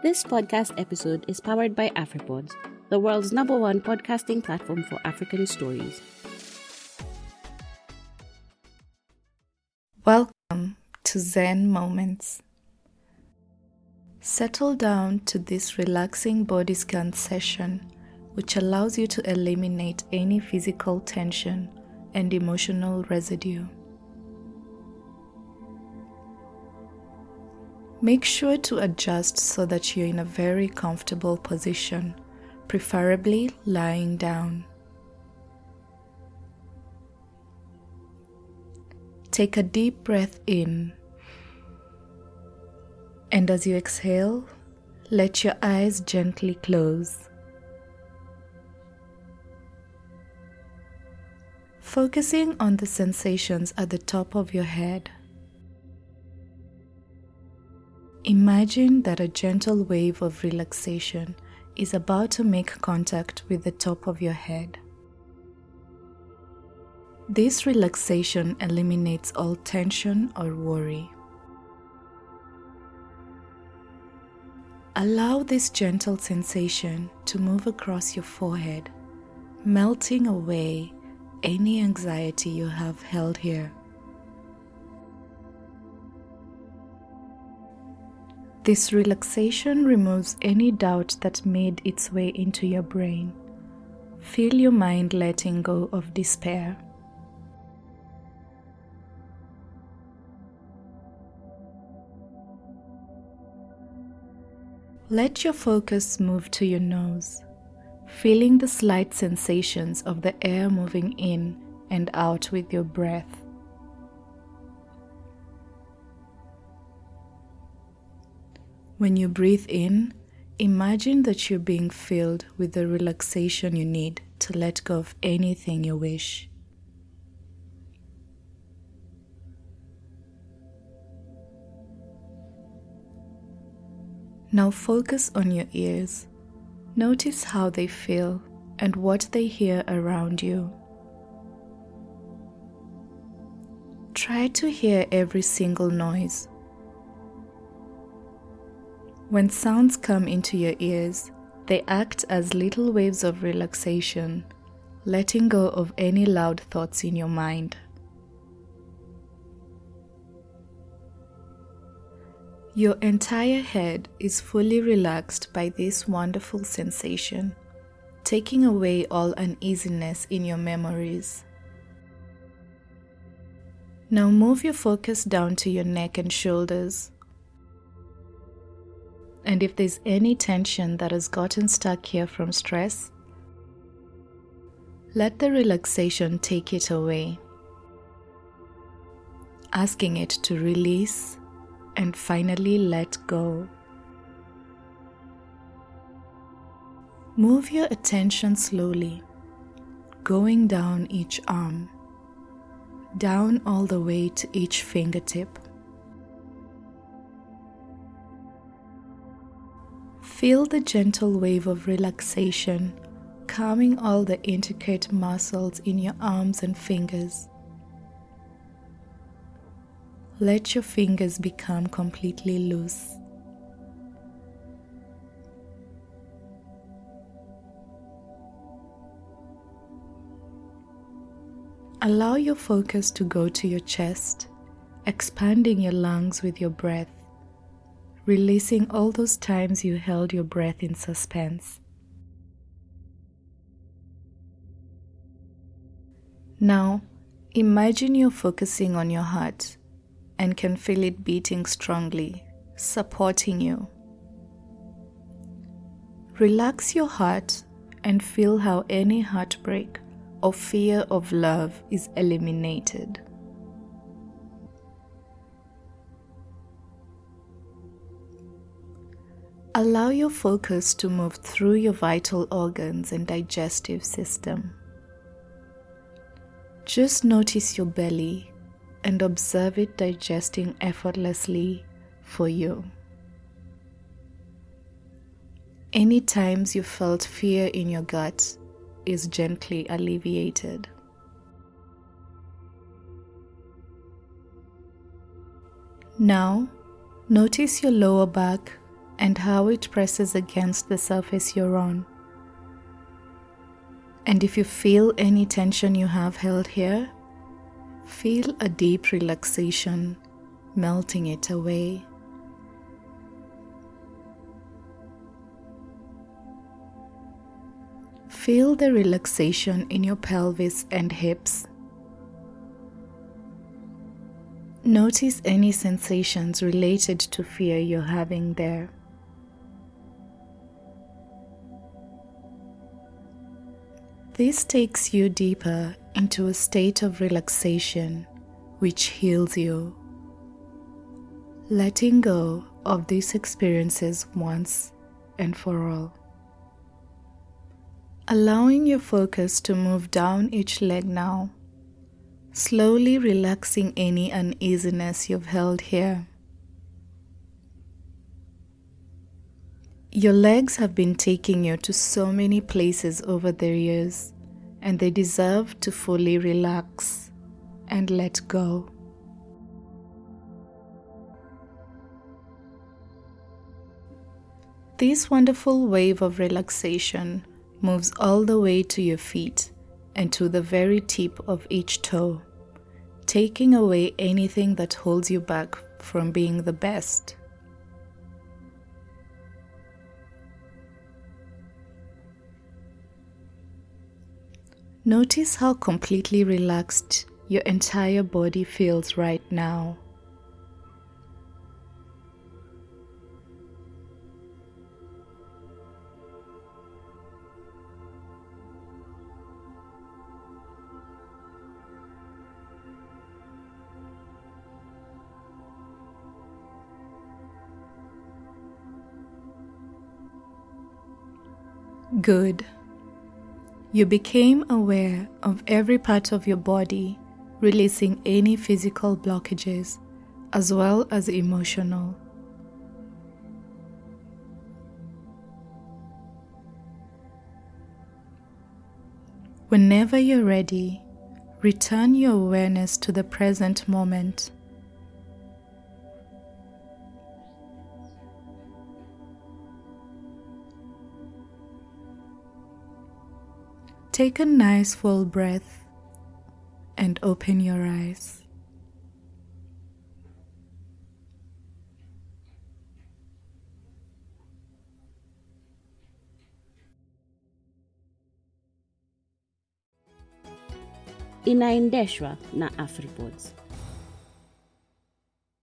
This podcast episode is powered by AfriPods, the world's number one podcasting platform for African stories. Welcome to Zen Moments. Settle down to this relaxing body scan session, which allows you to eliminate any physical tension and emotional residue. Make sure to adjust so that you're in a very comfortable position, preferably lying down. Take a deep breath in, and as you exhale, let your eyes gently close. Focusing on the sensations at the top of your head. Imagine that a gentle wave of relaxation is about to make contact with the top of your head. This relaxation eliminates all tension or worry. Allow this gentle sensation to move across your forehead, melting away any anxiety you have held here. This relaxation removes any doubt that made its way into your brain. Feel your mind letting go of despair. Let your focus move to your nose, feeling the slight sensations of the air moving in and out with your breath. When you breathe in, imagine that you're being filled with the relaxation you need to let go of anything you wish. Now focus on your ears. Notice how they feel and what they hear around you. Try to hear every single noise when sounds come into your ears, they act as little waves of relaxation, letting go of any loud thoughts in your mind. Your entire head is fully relaxed by this wonderful sensation, taking away all uneasiness in your memories. Now move your focus down to your neck and shoulders. And if there's any tension that has gotten stuck here from stress, let the relaxation take it away, asking it to release and finally let go. Move your attention slowly, going down each arm, down all the way to each fingertip. Feel the gentle wave of relaxation calming all the intricate muscles in your arms and fingers. Let your fingers become completely loose. Allow your focus to go to your chest, expanding your lungs with your breath releasing all those times you held your breath in suspense. Now, imagine you're focusing on your heart and can feel it beating strongly, supporting you. Relax your heart and feel how any heartbreak or fear of love is eliminated. Allow your focus to move through your vital organs and digestive system. Just notice your belly and observe it digesting effortlessly for you. Any times you felt fear in your gut is gently alleviated. Now, notice your lower back and how it presses against the surface you're on. And if you feel any tension you have held here, feel a deep relaxation melting it away. Feel the relaxation in your pelvis and hips. Notice any sensations related to fear you're having there. This takes you deeper into a state of relaxation which heals you. Letting go of these experiences once and for all. Allowing your focus to move down each leg now, slowly relaxing any uneasiness you've held here. Your legs have been taking you to so many places over the years, and they deserve to fully relax and let go. This wonderful wave of relaxation moves all the way to your feet and to the very tip of each toe, taking away anything that holds you back from being the best. Notice how completely relaxed your entire body feels right now. Good. You became aware of every part of your body, releasing any physical blockages as well as emotional. Whenever you're ready, return your awareness to the present moment. Take a nice full breath and open your eyes. inaendeshwa na Afripods.